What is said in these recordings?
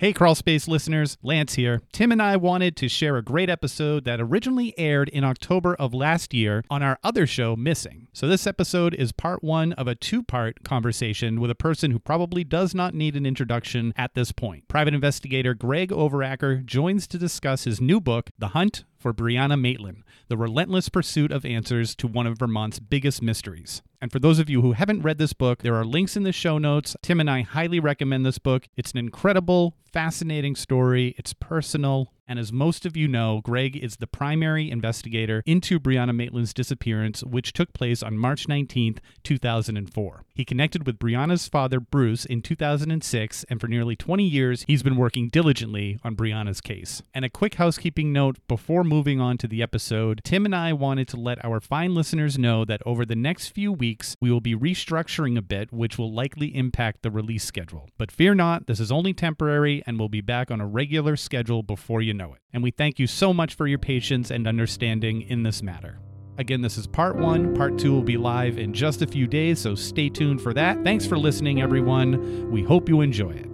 Hey, Crawlspace listeners, Lance here. Tim and I wanted to share a great episode that originally aired in October of last year on our other show, Missing. So, this episode is part one of a two part conversation with a person who probably does not need an introduction at this point. Private investigator Greg Overacker joins to discuss his new book, The Hunt for Brianna Maitland, the relentless pursuit of answers to one of Vermont's biggest mysteries. And for those of you who haven't read this book, there are links in the show notes. Tim and I highly recommend this book. It's an incredible, fascinating story. It's personal, and as most of you know, Greg is the primary investigator into Brianna Maitland's disappearance, which took place on March 19, 2004. He connected with Brianna's father, Bruce, in 2006, and for nearly 20 years, he's been working diligently on Brianna's case. And a quick housekeeping note before moving on to the episode Tim and I wanted to let our fine listeners know that over the next few weeks, we will be restructuring a bit, which will likely impact the release schedule. But fear not, this is only temporary, and we'll be back on a regular schedule before you know it. And we thank you so much for your patience and understanding in this matter. Again, this is part one. Part two will be live in just a few days, so stay tuned for that. Thanks for listening, everyone. We hope you enjoy it.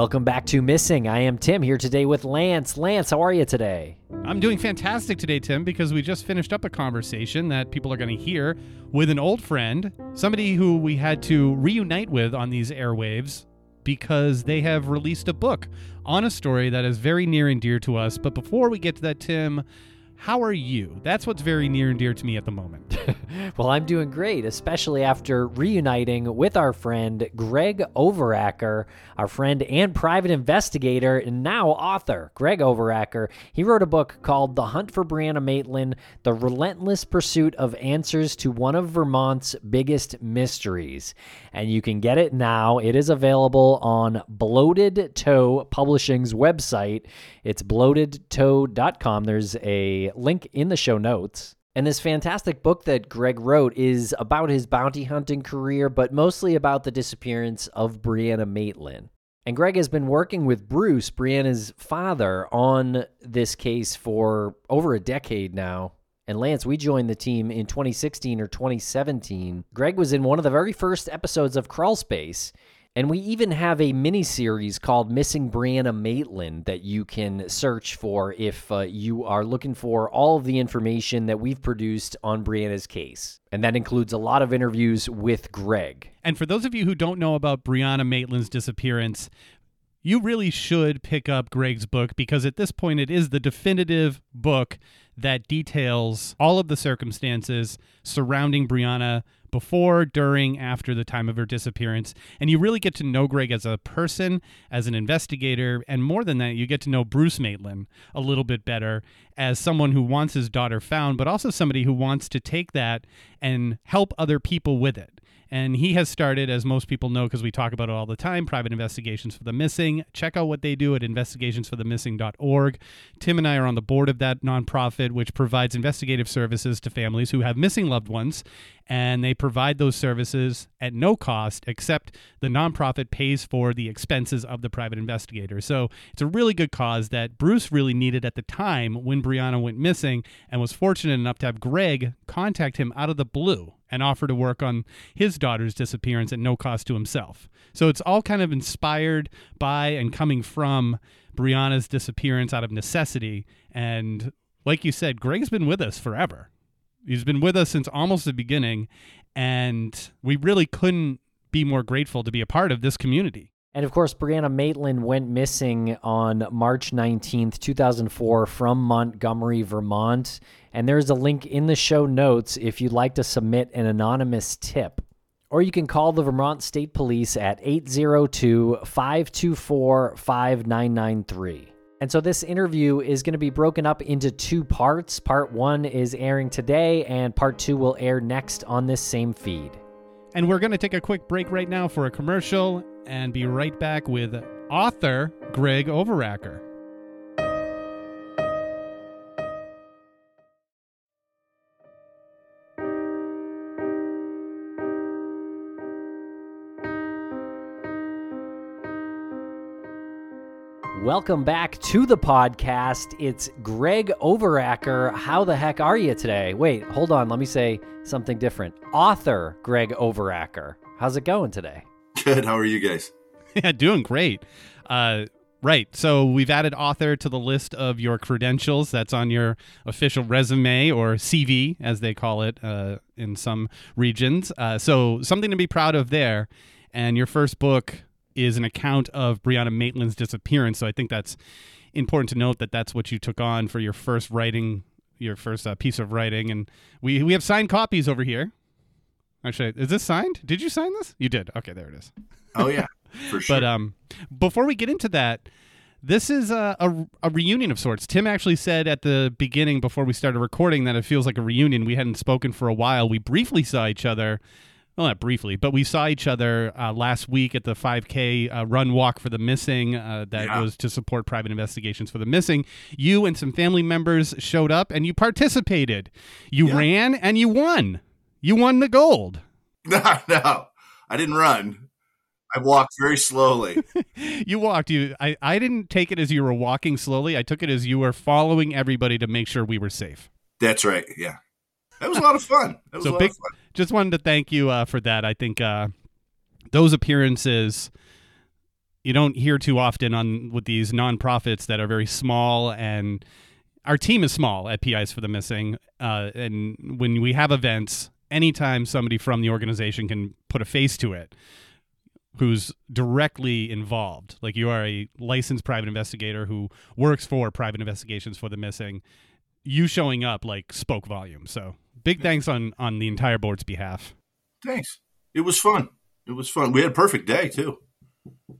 Welcome back to Missing. I am Tim here today with Lance. Lance, how are you today? I'm doing fantastic today, Tim, because we just finished up a conversation that people are going to hear with an old friend, somebody who we had to reunite with on these airwaves because they have released a book on a story that is very near and dear to us. But before we get to that, Tim, how are you? That's what's very near and dear to me at the moment. well, I'm doing great, especially after reuniting with our friend Greg Overacker, our friend and private investigator, and now author, Greg Overacker. He wrote a book called The Hunt for Brianna Maitland The Relentless Pursuit of Answers to One of Vermont's Biggest Mysteries. And you can get it now. It is available on Bloated Toe Publishing's website. It's bloatedtoe.com. There's a link in the show notes. And this fantastic book that Greg wrote is about his bounty hunting career, but mostly about the disappearance of Brianna Maitland. And Greg has been working with Bruce, Brianna's father, on this case for over a decade now. And Lance, we joined the team in 2016 or 2017. Greg was in one of the very first episodes of Crawlspace. And we even have a mini series called Missing Brianna Maitland that you can search for if uh, you are looking for all of the information that we've produced on Brianna's case. And that includes a lot of interviews with Greg. And for those of you who don't know about Brianna Maitland's disappearance, you really should pick up Greg's book because at this point it is the definitive book that details all of the circumstances surrounding Brianna before, during, after the time of her disappearance. And you really get to know Greg as a person, as an investigator, and more than that, you get to know Bruce Maitland a little bit better as someone who wants his daughter found, but also somebody who wants to take that and help other people with it. And he has started, as most people know, because we talk about it all the time, private investigations for the missing. Check out what they do at investigationsforthemissing.org. Tim and I are on the board of that nonprofit, which provides investigative services to families who have missing loved ones. And they provide those services at no cost, except the nonprofit pays for the expenses of the private investigator. So it's a really good cause that Bruce really needed at the time when Brianna went missing and was fortunate enough to have Greg contact him out of the blue and offer to work on his daughter's disappearance at no cost to himself. So it's all kind of inspired by and coming from Brianna's disappearance out of necessity. And like you said, Greg's been with us forever. He's been with us since almost the beginning. And we really couldn't be more grateful to be a part of this community. And of course, Brianna Maitland went missing on March 19th, 2004, from Montgomery, Vermont. And there's a link in the show notes if you'd like to submit an anonymous tip. Or you can call the Vermont State Police at 802 524 5993. And so this interview is going to be broken up into two parts. Part one is airing today, and part two will air next on this same feed. And we're going to take a quick break right now for a commercial and be right back with author Greg Overacker. Welcome back to the podcast. It's Greg Overacker. How the heck are you today? Wait, hold on. Let me say something different. Author Greg Overacker. How's it going today? Good. How are you guys? Yeah, doing great. Uh, right. So we've added author to the list of your credentials. That's on your official resume or CV, as they call it uh, in some regions. Uh, so something to be proud of there. And your first book is an account of Brianna Maitland's disappearance. So I think that's important to note that that's what you took on for your first writing, your first uh, piece of writing. And we we have signed copies over here. Actually, is this signed? Did you sign this? You did. Okay, there it is. Oh yeah, for sure. But um, before we get into that, this is a, a, a, reunion of sorts. Tim actually said at the beginning, before we started recording, that it feels like a reunion. We hadn't spoken for a while. We briefly saw each other well, not briefly, but we saw each other uh, last week at the 5K uh, run walk for the missing uh, that yeah. was to support private investigations for the missing. You and some family members showed up and you participated. You yeah. ran and you won. You won the gold. No, no, I didn't run. I walked very slowly. you walked. You. I, I didn't take it as you were walking slowly. I took it as you were following everybody to make sure we were safe. That's right. Yeah. That was a lot of fun. That was so a lot big, of fun. Just wanted to thank you uh, for that. I think uh, those appearances you don't hear too often on with these nonprofits that are very small and our team is small at PIs for the Missing. Uh, and when we have events, anytime somebody from the organization can put a face to it, who's directly involved, like you are a licensed private investigator who works for private investigations for the missing, you showing up like spoke volume. So big thanks on on the entire board's behalf. Thanks. It was fun. It was fun. We had a perfect day too.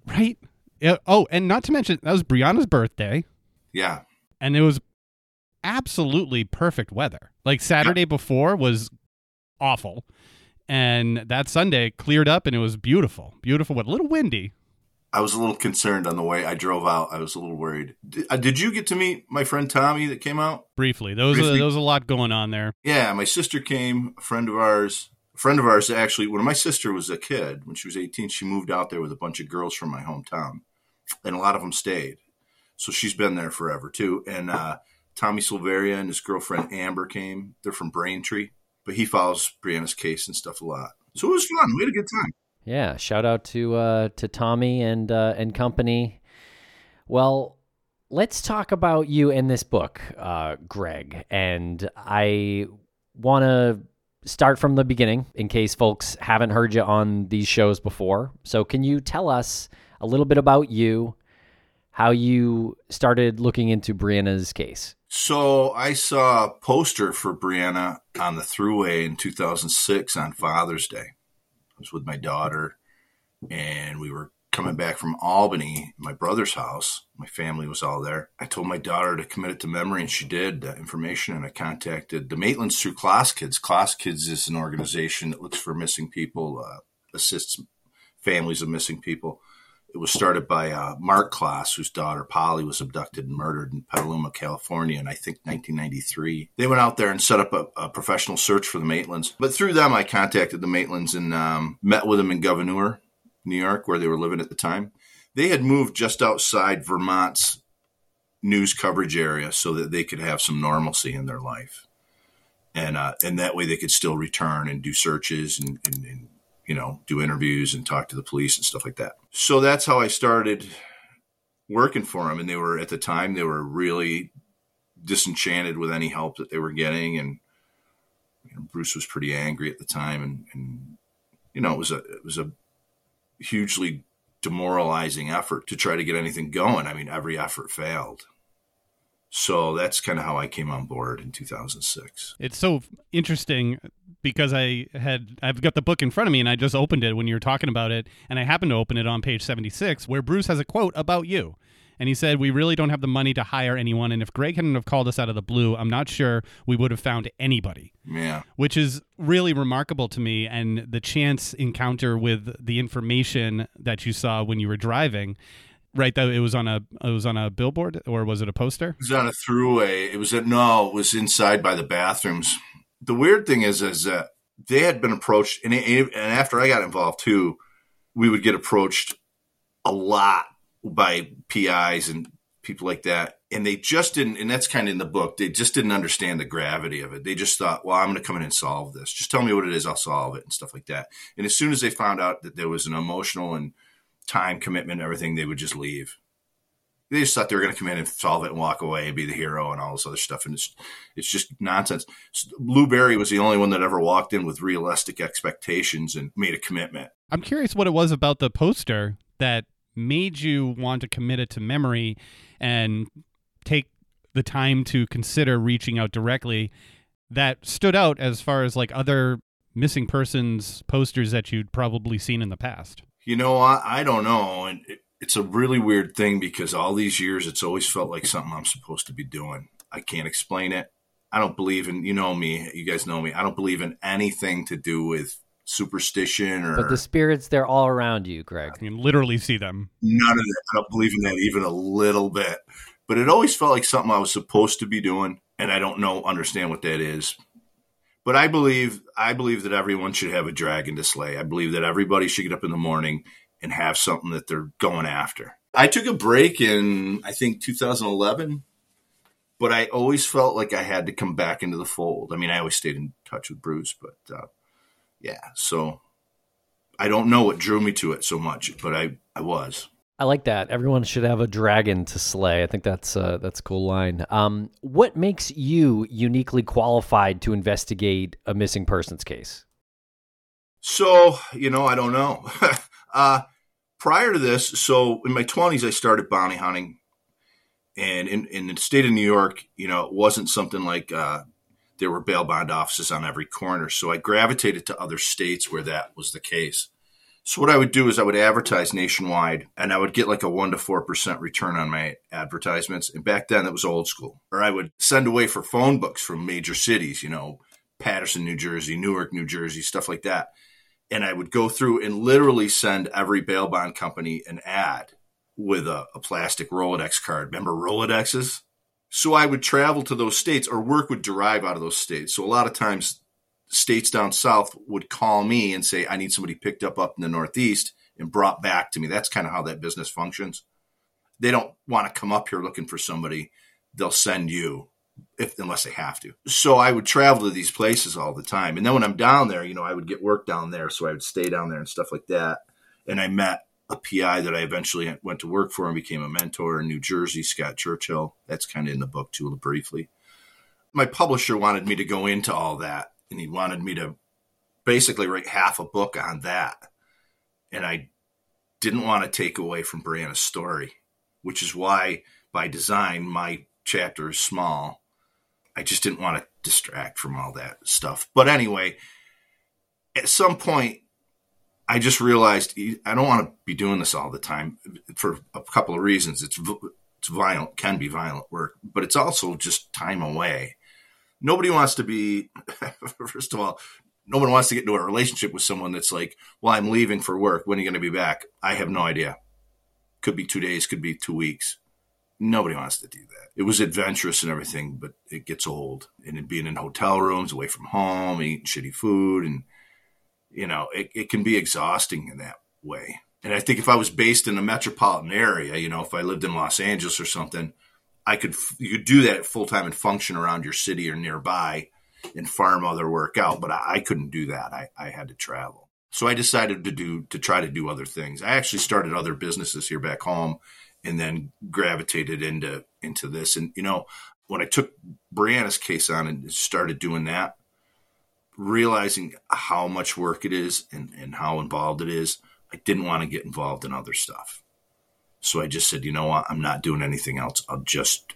Right. Yeah. Oh, and not to mention that was Brianna's birthday. Yeah. And it was absolutely perfect weather. Like Saturday yeah. before was awful. And that Sunday cleared up and it was beautiful. Beautiful, but a little windy. I was a little concerned on the way I drove out. I was a little worried. Did, uh, did you get to meet my friend Tommy that came out? Briefly. There was, Briefly. A, there was a lot going on there. Yeah, my sister came, a friend of ours. A friend of ours actually, when my sister was a kid, when she was 18, she moved out there with a bunch of girls from my hometown. And a lot of them stayed. So she's been there forever too. And uh, Tommy Silveria and his girlfriend Amber came. They're from Braintree, but he follows Brianna's case and stuff a lot. So it was fun. We had a good time. Yeah, shout out to uh, to Tommy and uh, and company. Well, let's talk about you in this book, uh, Greg. And I want to start from the beginning in case folks haven't heard you on these shows before. So, can you tell us a little bit about you, how you started looking into Brianna's case? So, I saw a poster for Brianna on the Thruway in 2006 on Father's Day was with my daughter, and we were coming back from Albany, my brother's house. My family was all there. I told my daughter to commit it to memory, and she did information. And I contacted the Maitlands through Klaas Kids. Klaas Kids is an organization that looks for missing people, uh, assists families of missing people. It was started by uh, Mark Klaas, whose daughter Polly was abducted and murdered in Petaluma, California, in I think 1993. They went out there and set up a, a professional search for the Maitlands. But through them, I contacted the Maitlands and um, met with them in Gouverneur, New York, where they were living at the time. They had moved just outside Vermont's news coverage area so that they could have some normalcy in their life. And, uh, and that way they could still return and do searches and, and, and you know, do interviews and talk to the police and stuff like that. So that's how I started working for them. And they were, at the time, they were really disenchanted with any help that they were getting. And you know, Bruce was pretty angry at the time. And, and, you know, it was a, it was a hugely demoralizing effort to try to get anything going. I mean, every effort failed. So that's kind of how I came on board in 2006. It's so interesting because I had I've got the book in front of me and I just opened it when you were talking about it and I happened to open it on page 76 where Bruce has a quote about you. And he said, We really don't have the money to hire anyone. And if Greg hadn't have called us out of the blue, I'm not sure we would have found anybody. Yeah. Which is really remarkable to me. And the chance encounter with the information that you saw when you were driving. Right, though it was on a it was on a billboard or was it a poster? It was on a Thruway. It was at no, it was inside by the bathrooms. The weird thing is, is that they had been approached, and, and after I got involved too, we would get approached a lot by PIs and people like that. And they just didn't, and that's kind of in the book, they just didn't understand the gravity of it. They just thought, well, I'm going to come in and solve this. Just tell me what it is, I'll solve it and stuff like that. And as soon as they found out that there was an emotional and time commitment everything, they would just leave. They just thought they were going to come in and solve it and walk away and be the hero and all this other stuff. And it's, it's just nonsense. Lou Berry was the only one that ever walked in with realistic expectations and made a commitment. I'm curious what it was about the poster that made you want to commit it to memory and take the time to consider reaching out directly that stood out as far as like other missing persons posters that you'd probably seen in the past? You know, I, I don't know. And it, it's a really weird thing because all these years it's always felt like something I'm supposed to be doing. I can't explain it. I don't believe in, you know me, you guys know me. I don't believe in anything to do with superstition or but the spirits they're all around you greg you can literally see them none of that i don't believe in that even a little bit but it always felt like something i was supposed to be doing and i don't know understand what that is but i believe i believe that everyone should have a dragon to slay. I believe that everybody should get up in the morning and have something that they're going after. I took a break in i think 2011 but i always felt like i had to come back into the fold. I mean i always stayed in touch with bruce but uh, yeah, so I don't know what drew me to it so much, but I, I was. I like that. Everyone should have a dragon to slay. I think that's uh, that's a cool line. Um, what makes you uniquely qualified to investigate a missing persons case? So you know, I don't know. uh, prior to this, so in my twenties, I started bounty hunting, and in in the state of New York, you know, it wasn't something like uh, there were bail bond offices on every corner. So I gravitated to other states where that was the case. So what I would do is I would advertise nationwide and I would get like a 1 to 4% return on my advertisements. And back then it was old school. Or I would send away for phone books from major cities, you know, Paterson, New Jersey, Newark, New Jersey, stuff like that. And I would go through and literally send every bail bond company an ad with a, a plastic Rolodex card. Remember Rolodexes? So I would travel to those states or work would derive out of those states. So a lot of times states down south would call me and say, I need somebody picked up up in the Northeast and brought back to me. That's kind of how that business functions. They don't want to come up here looking for somebody. They'll send you if unless they have to. So I would travel to these places all the time. And then when I'm down there, you know, I would get work down there. So I would stay down there and stuff like that. And I met a PI that I eventually went to work for and became a mentor in New Jersey, Scott Churchill. That's kind of in the book too, briefly. My publisher wanted me to go into all that, and he wanted me to basically write half a book on that. And I didn't want to take away from Brianna's story, which is why, by design, my chapter is small. I just didn't want to distract from all that stuff. But anyway, at some point, I just realized I don't want to be doing this all the time for a couple of reasons. It's it's violent, can be violent work, but it's also just time away. Nobody wants to be. First of all, no one wants to get into a relationship with someone that's like, "Well, I'm leaving for work. When are you going to be back?" I have no idea. Could be two days. Could be two weeks. Nobody wants to do that. It was adventurous and everything, but it gets old. And being in hotel rooms, away from home, eating shitty food, and you know, it, it can be exhausting in that way. And I think if I was based in a metropolitan area, you know, if I lived in Los Angeles or something, I could you could do that full time and function around your city or nearby and farm other work out. But I, I couldn't do that. I, I had to travel. So I decided to do to try to do other things. I actually started other businesses here back home and then gravitated into into this. And you know, when I took Brianna's case on and started doing that, realizing how much work it is and, and how involved it is, I didn't want to get involved in other stuff. So I just said, you know what? I'm not doing anything else. I'll just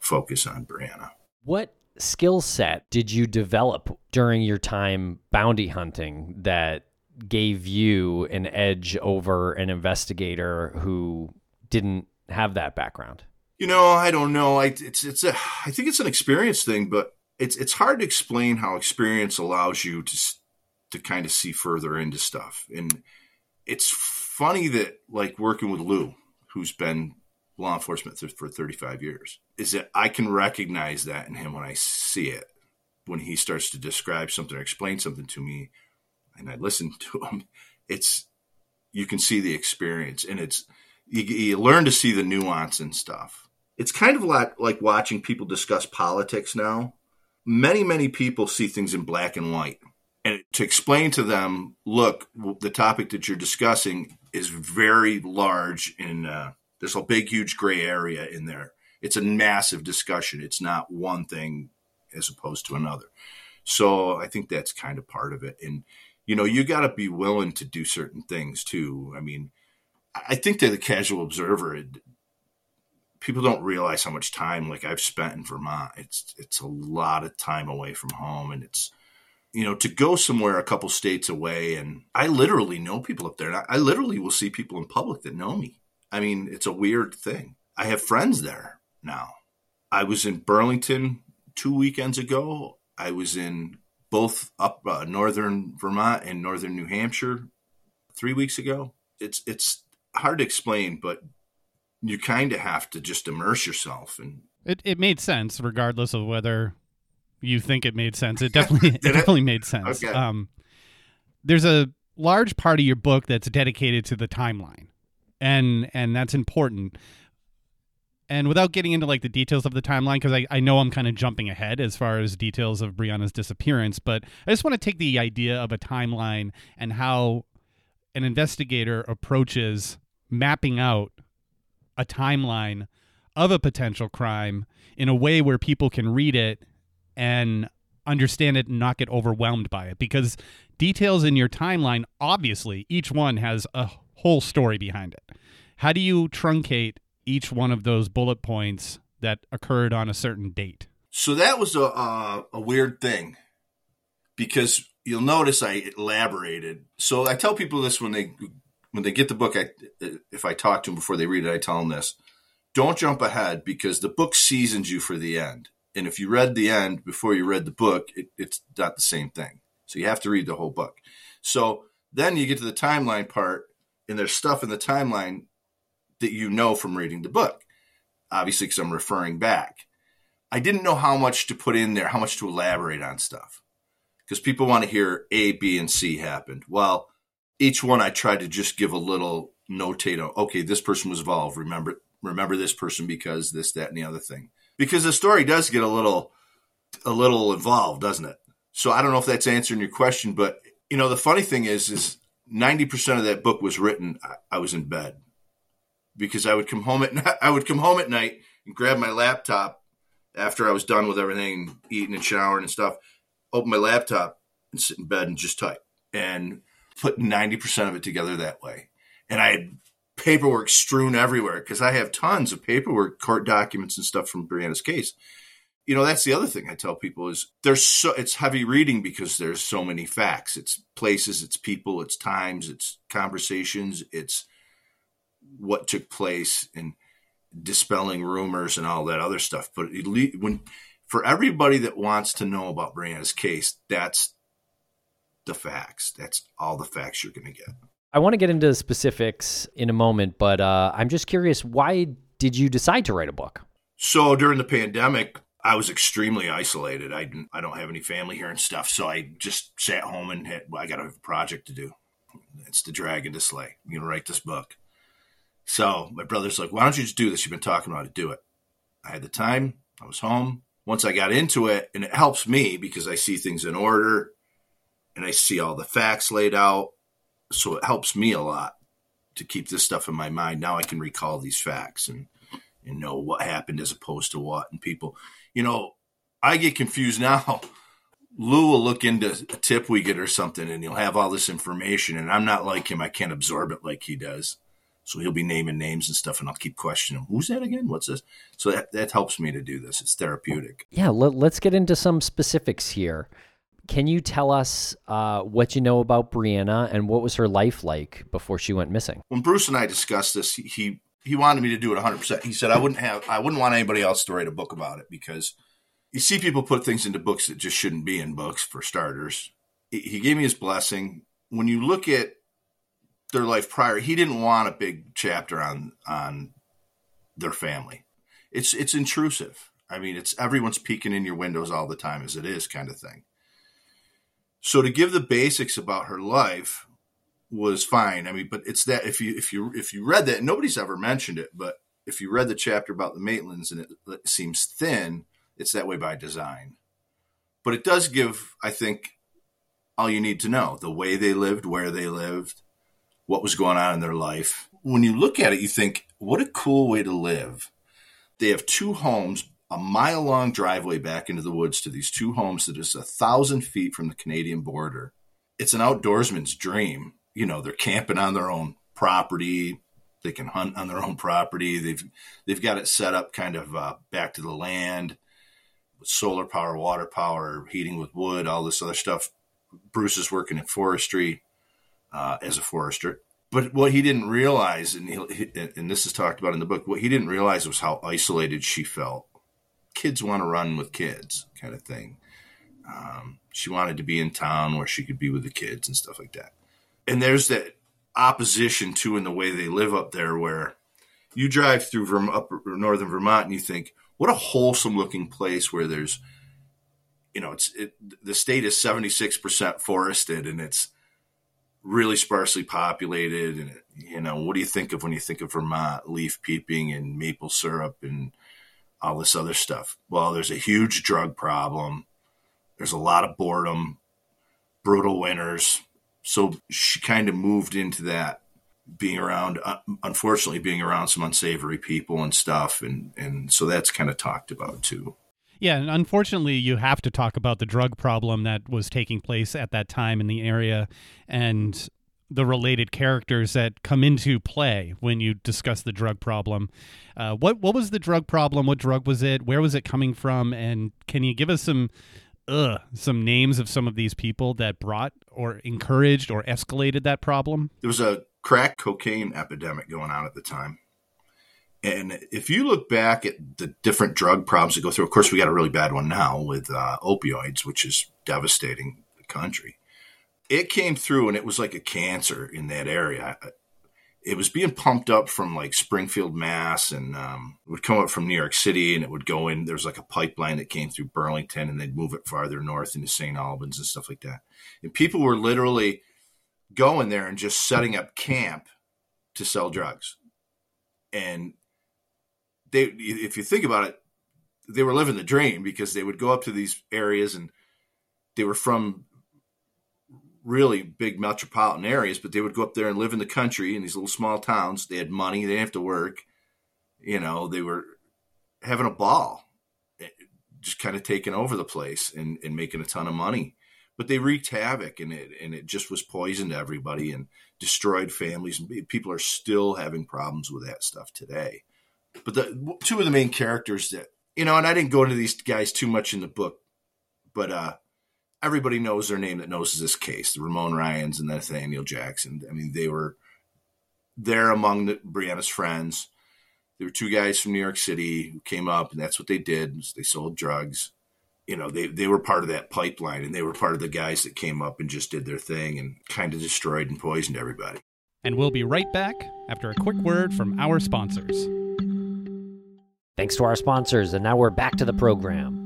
focus on Brianna. What skill set did you develop during your time bounty hunting that gave you an edge over an investigator who didn't have that background? You know, I don't know. I it's it's a I think it's an experience thing, but it's it's hard to explain how experience allows you to to kind of see further into stuff. And it's funny that like working with Lou, who's been law enforcement for 35 years, is that I can recognize that in him when I see it. When he starts to describe something or explain something to me, and I listen to him, it's you can see the experience, and it's you, you learn to see the nuance and stuff. It's kind of like like watching people discuss politics now. Many many people see things in black and white, and to explain to them, look, the topic that you're discussing is very large in uh, there's a big, huge gray area in there. It's a massive discussion. It's not one thing as opposed to another. So I think that's kind of part of it. And, you know, you got to be willing to do certain things too. I mean, I think to the casual observer, it, people don't realize how much time like I've spent in Vermont. It's it's a lot of time away from home, and it's you know to go somewhere a couple states away, and I literally know people up there. I, I literally will see people in public that know me. I mean, it's a weird thing. I have friends there now. I was in Burlington two weekends ago. I was in both up uh, northern Vermont and northern New Hampshire three weeks ago. It's it's hard to explain, but you kind of have to just immerse yourself and. It it made sense, regardless of whether you think it made sense. It definitely it definitely made sense. Okay. Um, there's a large part of your book that's dedicated to the timeline and and that's important and without getting into like the details of the timeline because I, I know i'm kind of jumping ahead as far as details of brianna's disappearance but i just want to take the idea of a timeline and how an investigator approaches mapping out a timeline of a potential crime in a way where people can read it and understand it and not get overwhelmed by it because details in your timeline obviously each one has a whole story behind it. How do you truncate each one of those bullet points that occurred on a certain date? So that was a a, weird thing because you'll notice I elaborated. So I tell people this when they when they get the book. I if I talk to them before they read it, I tell them this: don't jump ahead because the book seasons you for the end. And if you read the end before you read the book, it, it's not the same thing. So you have to read the whole book. So then you get to the timeline part, and there's stuff in the timeline that you know from reading the book. Obviously, because I'm referring back. I didn't know how much to put in there, how much to elaborate on stuff. Because people want to hear A, B, and C happened. Well, each one I tried to just give a little notate on, okay, this person was involved. Remember, remember this person because this, that, and the other thing. Because the story does get a little a little involved, doesn't it? So I don't know if that's answering your question, but you know, the funny thing is, is 90% of that book was written, I, I was in bed because I would come home at night, I would come home at night and grab my laptop after I was done with everything, eating and showering and stuff, open my laptop and sit in bed and just type and put 90% of it together that way. And I had paperwork strewn everywhere because I have tons of paperwork, court documents and stuff from Brianna's case. You know that's the other thing i tell people is there's so it's heavy reading because there's so many facts. It's places it's people it's times it's conversations it's what took place and dispelling rumors and all that other stuff. But when for everybody that wants to know about Brianna's case that's the facts. That's all the facts you're going to get i want to get into the specifics in a moment but uh, i'm just curious why did you decide to write a book so during the pandemic I was extremely isolated. I I don't have any family here and stuff, so I just sat home and had, well, I got a project to do. It's the dragon to slay. I'm gonna write this book. So my brother's like, "Why don't you just do this? You've been talking about it. Do it." I had the time. I was home. Once I got into it, and it helps me because I see things in order, and I see all the facts laid out. So it helps me a lot to keep this stuff in my mind. Now I can recall these facts and and know what happened as opposed to what. And people, you know, I get confused now. Lou will look into a tip we get or something, and he'll have all this information. And I'm not like him; I can't absorb it like he does. So he'll be naming names and stuff, and I'll keep questioning him. Who's that again? What's this? So that, that helps me to do this. It's therapeutic. Yeah, let, us get into some specifics here. Can you tell us uh, what you know about Brianna and what was her life like before she went missing? When Bruce and I discussed this, he, he he wanted me to do it 100%. He said I wouldn't have I wouldn't want anybody else to write a book about it because you see people put things into books that just shouldn't be in books for starters. He gave me his blessing. When you look at their life prior, he didn't want a big chapter on on their family. It's it's intrusive. I mean, it's everyone's peeking in your windows all the time as it is kind of thing. So to give the basics about her life was fine. I mean, but it's that if you if you if you read that, nobody's ever mentioned it, but if you read the chapter about the Maitlands and it, seems thin, it's that way by design. But it does give, I think, all you need to know the way they lived, where they lived, what was going on in their life. When you look at it, you think, what a cool way to live. They have two homes, a mile long driveway back into the woods to these two homes that is a thousand feet from the Canadian border. It's an outdoorsman's dream. You know, they're camping on their own property. They can hunt on their own property. They've they've got it set up kind of uh, back to the land with solar power, water power, heating with wood, all this other stuff. Bruce is working in forestry uh, as a forester. But what he didn't realize, and, he, and this is talked about in the book, what he didn't realize was how isolated she felt. Kids want to run with kids, kind of thing. Um, she wanted to be in town where she could be with the kids and stuff like that. And there's that opposition too in the way they live up there, where you drive through Verm- up northern Vermont and you think, what a wholesome looking place where there's, you know, it's it, the state is 76% forested and it's really sparsely populated. And, you know, what do you think of when you think of Vermont leaf peeping and maple syrup and all this other stuff? Well, there's a huge drug problem. There's a lot of boredom, brutal winters. So she kind of moved into that being around, uh, unfortunately, being around some unsavory people and stuff. And, and so that's kind of talked about too. Yeah, and unfortunately, you have to talk about the drug problem that was taking place at that time in the area and the related characters that come into play when you discuss the drug problem. Uh, what what was the drug problem? What drug was it? Where was it coming from? And can you give us some uh, some names of some of these people that brought or encouraged or escalated that problem? There was a crack cocaine epidemic going on at the time. And if you look back at the different drug problems that go through, of course, we got a really bad one now with uh, opioids, which is devastating the country. It came through and it was like a cancer in that area. It was being pumped up from like Springfield, Mass, and um, would come up from New York City and it would go in. There's like a pipeline that came through Burlington and they'd move it farther north into St. Albans and stuff like that. And people were literally going there and just setting up camp to sell drugs. And they, if you think about it, they were living the dream because they would go up to these areas and they were from really big metropolitan areas, but they would go up there and live in the country in these little small towns. They had money, they didn't have to work. You know, they were having a ball, eh, just kind of taking over the place and, and making a ton of money. But they wreaked havoc and it and it just was poison to everybody and destroyed families. And people are still having problems with that stuff today. But the two of the main characters that you know, and I didn't go into these guys too much in the book, but uh, everybody knows their name that knows this case: the Ramon Ryans and Nathaniel Jackson. I mean, they were there among the, Brianna's friends. There were two guys from New York City who came up, and that's what they did. They sold drugs. You know, they they were part of that pipeline, and they were part of the guys that came up and just did their thing and kind of destroyed and poisoned everybody. And we'll be right back after a quick word from our sponsors. Thanks to our sponsors, and now we're back to the program.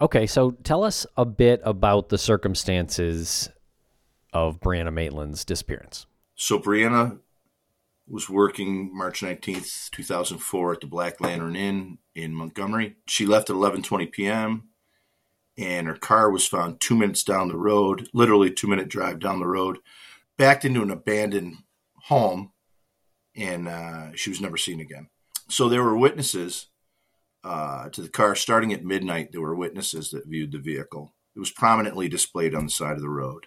Okay, so tell us a bit about the circumstances of Brianna Maitland's disappearance. So Brianna was working March 19th, 2004 at the Black Lantern Inn in Montgomery. She left at 11:20 p.m. and her car was found 2 minutes down the road, literally 2 minute drive down the road, backed into an abandoned home and uh, she was never seen again so there were witnesses uh, to the car. Starting at midnight, there were witnesses that viewed the vehicle. It was prominently displayed on the side of the road.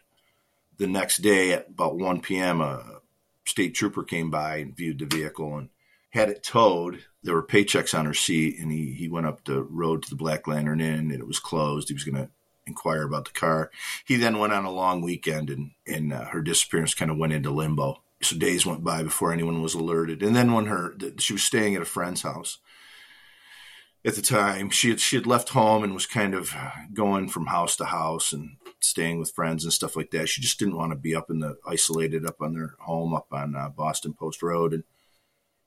The next day, at about 1 p.m., a state trooper came by and viewed the vehicle and had it towed. There were paychecks on her seat, and he, he went up the road to the Black Lantern Inn, and it was closed. He was going to inquire about the car. He then went on a long weekend, and, and uh, her disappearance kind of went into limbo. So days went by before anyone was alerted. And then when her she was staying at a friend's house at the time, she had she had left home and was kind of going from house to house and staying with friends and stuff like that. She just didn't want to be up in the isolated up on their home up on uh, Boston Post Road and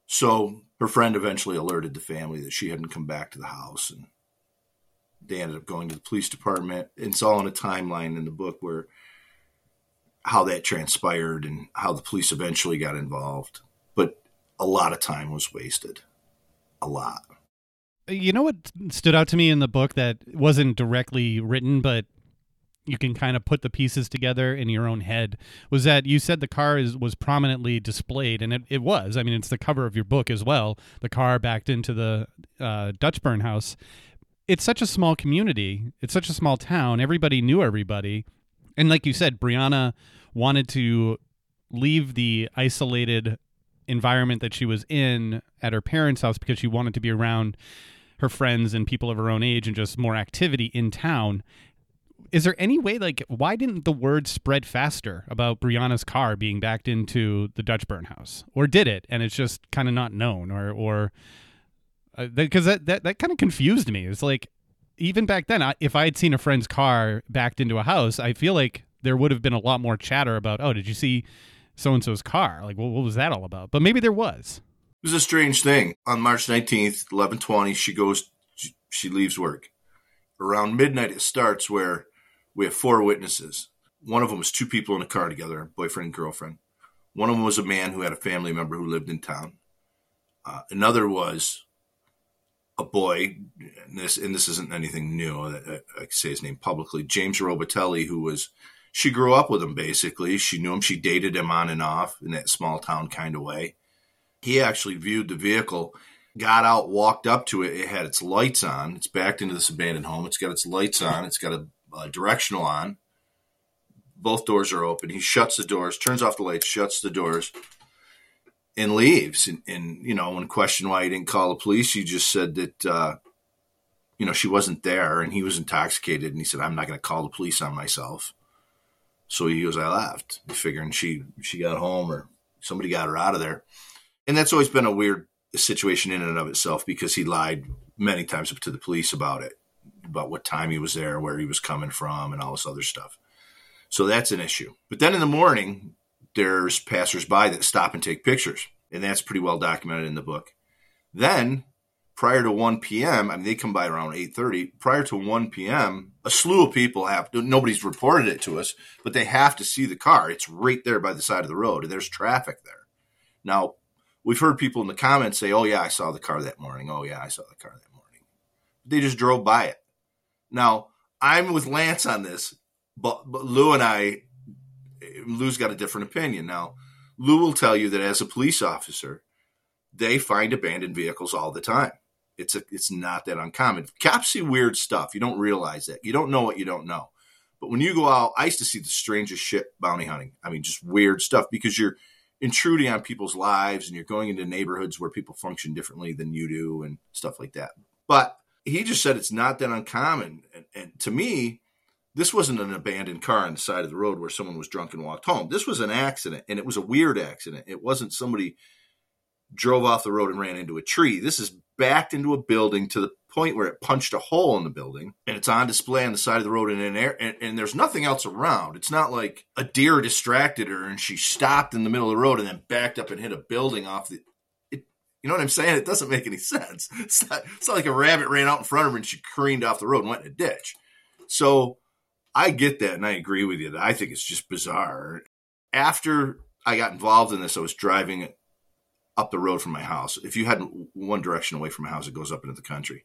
so her friend eventually alerted the family that she hadn't come back to the house, and they ended up going to the police department. It's all in a timeline in the book where how that transpired and how the police eventually got involved. But a lot of time was wasted. A lot. You know what stood out to me in the book that wasn't directly written, but you can kind of put the pieces together in your own head was that you said the car is was prominently displayed and it, it was. I mean it's the cover of your book as well the car backed into the uh, dutchburn house. It's such a small community. It's such a small town. Everybody knew everybody. And like you said brianna wanted to leave the isolated environment that she was in at her parents house because she wanted to be around her friends and people of her own age and just more activity in town is there any way like why didn't the word spread faster about Brianna's car being backed into the Dutchburn house, or did it and it's just kind of not known, or or because uh, that that that kind of confused me. It's like even back then, I, if I had seen a friend's car backed into a house, I feel like there would have been a lot more chatter about, oh, did you see so and so's car? Like, what, what was that all about? But maybe there was. It was a strange thing. On March 19th, 1120, she goes, she, leaves work. Around midnight, it starts where we have four witnesses. One of them was two people in a car together, boyfriend and girlfriend. One of them was a man who had a family member who lived in town. Uh, another was a boy, and this and this isn't anything new. I, I can say his name publicly. James Robitelli, who was she grew up with him basically. She knew him. She dated him on and off in that small town kind of way. He actually viewed the vehicle, got out, walked up to it. It had its lights on. It's backed into this abandoned home. It's got its lights on. It's got a uh, directional on. Both doors are open. He shuts the doors, turns off the lights, shuts the doors, and leaves. And, and you know, when questioned why he didn't call the police, he just said that uh, you know she wasn't there and he was intoxicated. And he said, "I'm not going to call the police on myself." So he goes, "I left," figuring she she got home or somebody got her out of there. And that's always been a weird situation in and of itself because he lied many times to the police about it about what time he was there, where he was coming from, and all this other stuff. So that's an issue. But then in the morning, there's passersby that stop and take pictures, and that's pretty well documented in the book. Then, prior to 1 p.m., I mean, they come by around 8:30. Prior to 1 p.m., a slew of people have. Nobody's reported it to us, but they have to see the car. It's right there by the side of the road, and there's traffic there. Now, we've heard people in the comments say, "Oh yeah, I saw the car that morning. Oh yeah, I saw the car that morning." They just drove by it. Now, I'm with Lance on this, but, but Lou and I, Lou's got a different opinion. Now, Lou will tell you that as a police officer, they find abandoned vehicles all the time. It's a, it's not that uncommon. Cops see weird stuff. You don't realize that. You don't know what you don't know. But when you go out, I used to see the strangest shit bounty hunting. I mean, just weird stuff because you're intruding on people's lives and you're going into neighborhoods where people function differently than you do and stuff like that. But he just said it's not that uncommon. And, and, to me, this wasn't an abandoned car on the side of the road where someone was drunk and walked home. This was an accident, and it was a weird accident. It wasn't somebody drove off the road and ran into a tree. This is backed into a building to the point where it punched a hole in the building, and it's on display on the side of the road in an air, and, and there's nothing else around. It's not like a deer distracted her and she stopped in the middle of the road and then backed up and hit a building off the you know what I'm saying? It doesn't make any sense. It's not, it's not like a rabbit ran out in front of her and she careened off the road and went in a ditch. So I get that and I agree with you. I think it's just bizarre. After I got involved in this, I was driving up the road from my house. If you had one direction away from my house, it goes up into the country.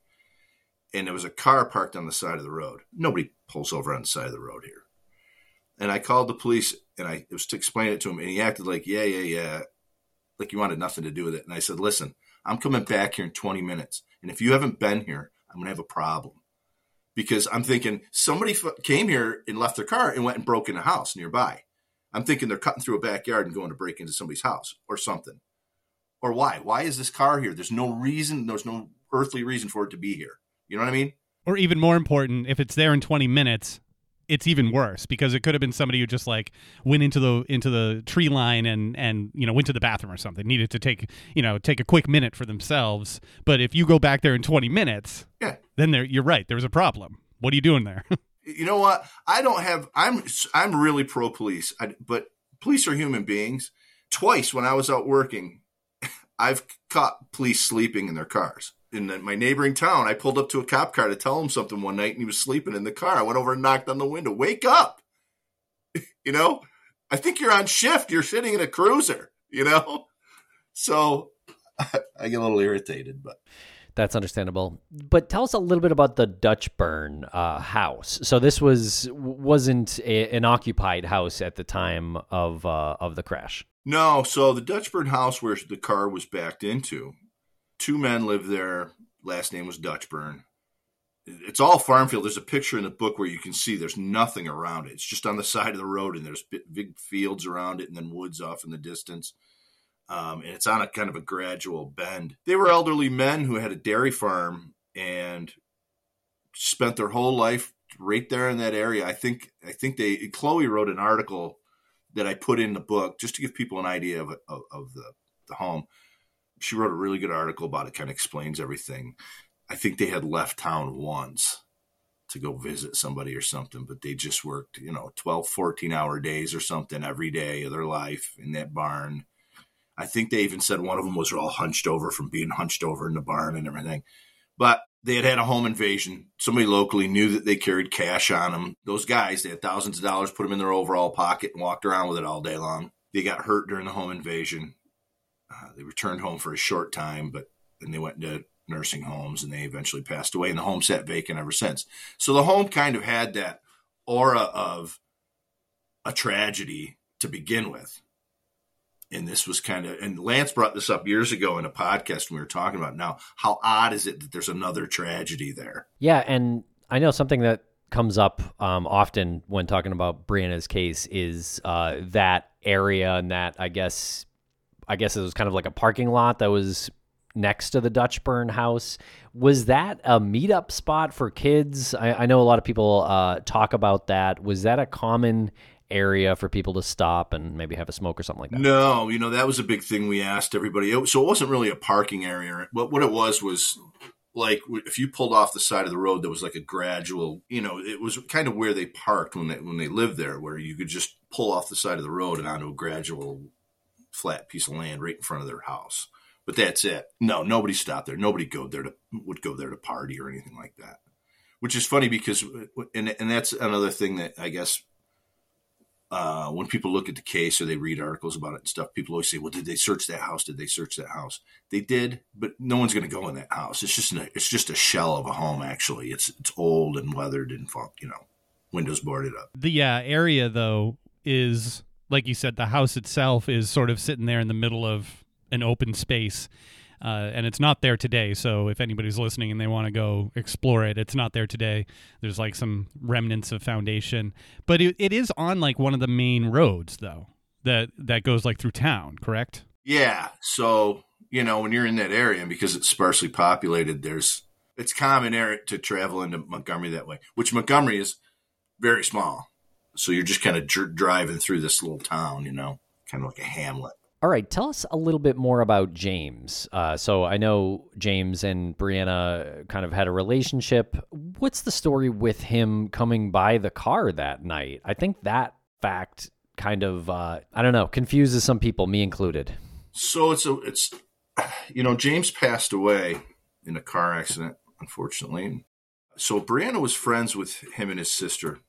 And there was a car parked on the side of the road. Nobody pulls over on the side of the road here. And I called the police and I was to explain it to him, and he acted like, yeah, yeah, yeah like you wanted nothing to do with it. And I said, listen, I'm coming back here in 20 minutes. And if you haven't been here, I'm going to have a problem because I'm thinking somebody f- came here and left their car and went and broke in a house nearby. I'm thinking they're cutting through a backyard and going to break into somebody's house or something. Or why? Why is this car here? There's no reason. There's no earthly reason for it to be here. You know what I mean? Or even more important, if it's there in 20 minutes, it's even worse because it could have been somebody who just like went into the into the tree line and and you know went to the bathroom or something needed to take you know take a quick minute for themselves but if you go back there in 20 minutes yeah then there you're right there's a problem what are you doing there you know what i don't have i'm i'm really pro police I, but police are human beings twice when i was out working i've caught police sleeping in their cars in my neighboring town. I pulled up to a cop car to tell him something one night, and he was sleeping in the car. I went over and knocked on the window. Wake up! you know, I think you're on shift. You're sitting in a cruiser. You know, so I get a little irritated, but. That's understandable. But tell us a little bit about the Dutchburn uh, house. So this was wasn't a, an occupied house at the time of uh, of the crash. No, so the Dutchburn house where the car was backed into Two men lived there. Last name was Dutchburn. It's all farm field. There's a picture in the book where you can see there's nothing around it. It's just on the side of the road, and there's big fields around it, and then woods off in the distance. Um, and it's on a kind of a gradual bend. They were elderly men who had a dairy farm and spent their whole life right there in that area. I think I think they Chloe wrote an article that I put in the book just to give people an idea of of, of the the home she wrote a really good article about it, kind of explains everything. I think they had left town once to go visit somebody or something, but they just worked, you know, 12, 14 hour days or something every day of their life in that barn. I think they even said one of them was all hunched over from being hunched over in the barn and everything. But they had had a home invasion. Somebody locally knew that they carried cash on them. Those guys, they had thousands of dollars, put them in their overall pocket and walked around with it all day long. They got hurt during the home invasion. Uh, they returned home for a short time, but then they went into nursing homes and they eventually passed away, and the home sat vacant ever since. So the home kind of had that aura of a tragedy to begin with. And this was kind of, and Lance brought this up years ago in a podcast when we were talking about now. How odd is it that there's another tragedy there? Yeah. And I know something that comes up um, often when talking about Brianna's case is uh, that area and that, I guess, I guess it was kind of like a parking lot that was next to the Dutchburn house. Was that a meetup spot for kids? I, I know a lot of people uh, talk about that. Was that a common area for people to stop and maybe have a smoke or something like that? No, you know that was a big thing we asked everybody. It, so it wasn't really a parking area. But what it was was like if you pulled off the side of the road, there was like a gradual. You know, it was kind of where they parked when they when they lived there, where you could just pull off the side of the road and onto a gradual flat piece of land right in front of their house. But that's it. No, nobody stopped there. Nobody go there to would go there to party or anything like that. Which is funny because, and and that's another thing that I guess uh, when people look at the case or they read articles about it and stuff, people always say, "Well, did they search that house? Did they search that house?" They did, but no one's going to go in that house. It's just a, it's just a shell of a home. Actually, it's it's old and weathered and you know, windows boarded up. The uh, area though is like you said, the house itself is sort of sitting there in the middle of an open space. Uh, and it's not there today. So if anybody's listening and they want to go explore it, it's not there today. There's like some remnants of foundation, but it, it is on like one of the main roads though that that goes like through town. Correct? Yeah. So you know when you're in that area, and because it's sparsely populated, there's it's common area to travel into Montgomery that way, which Montgomery is very small. So you're just kind of dr- driving through this little town, you know, kind of like a hamlet. All right, tell us a little bit more about James. Uh, so I know James and Brianna kind of had a relationship. What's the story with him coming by the car that night? I think that fact kind of uh, I don't know confuses some people, me included. So it's a it's you know James passed away in a car accident, unfortunately. So Brianna was friends with him and his sister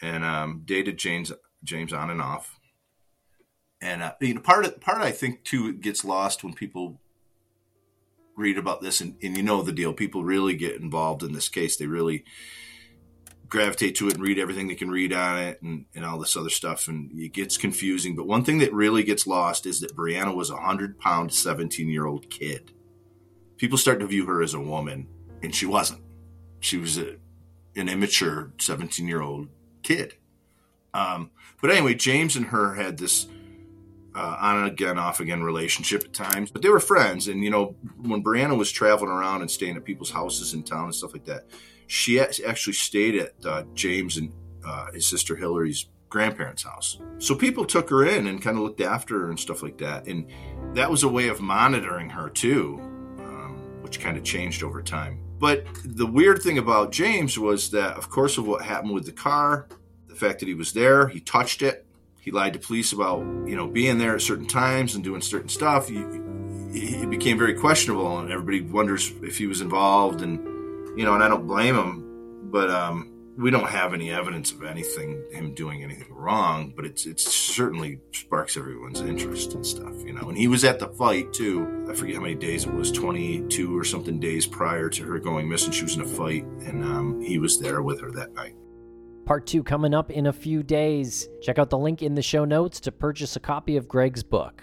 and um, dated James James on and off. And uh, you know, part of part I think too gets lost when people read about this, and, and you know the deal. People really get involved in this case. They really gravitate to it and read everything they can read on it and, and all this other stuff and it gets confusing but one thing that really gets lost is that brianna was a 100 pound 17 year old kid people start to view her as a woman, and she wasn't. She was a, an immature 17 year old kid. Um, but anyway, James and her had this uh, on and again, off again relationship at times, but they were friends. And, you know, when Brianna was traveling around and staying at people's houses in town and stuff like that, she actually stayed at uh, James and uh, his sister Hillary's grandparents' house. So people took her in and kind of looked after her and stuff like that. And that was a way of monitoring her too, um, which kind of changed over time. But the weird thing about James was that, of course, of what happened with the car, the fact that he was there, he touched it, he lied to police about you know being there at certain times and doing certain stuff. He, became very questionable, and everybody wonders if he was involved. And you know, and I don't blame him, but um, we don't have any evidence of anything him doing anything wrong, but it's it certainly sparks everyone's interest and stuff, you know. And he was at the fight too. I forget how many days it was, twenty two or something days prior to her going missing. She was in a fight, and um, he was there with her that night. Part two coming up in a few days. Check out the link in the show notes to purchase a copy of Greg's book.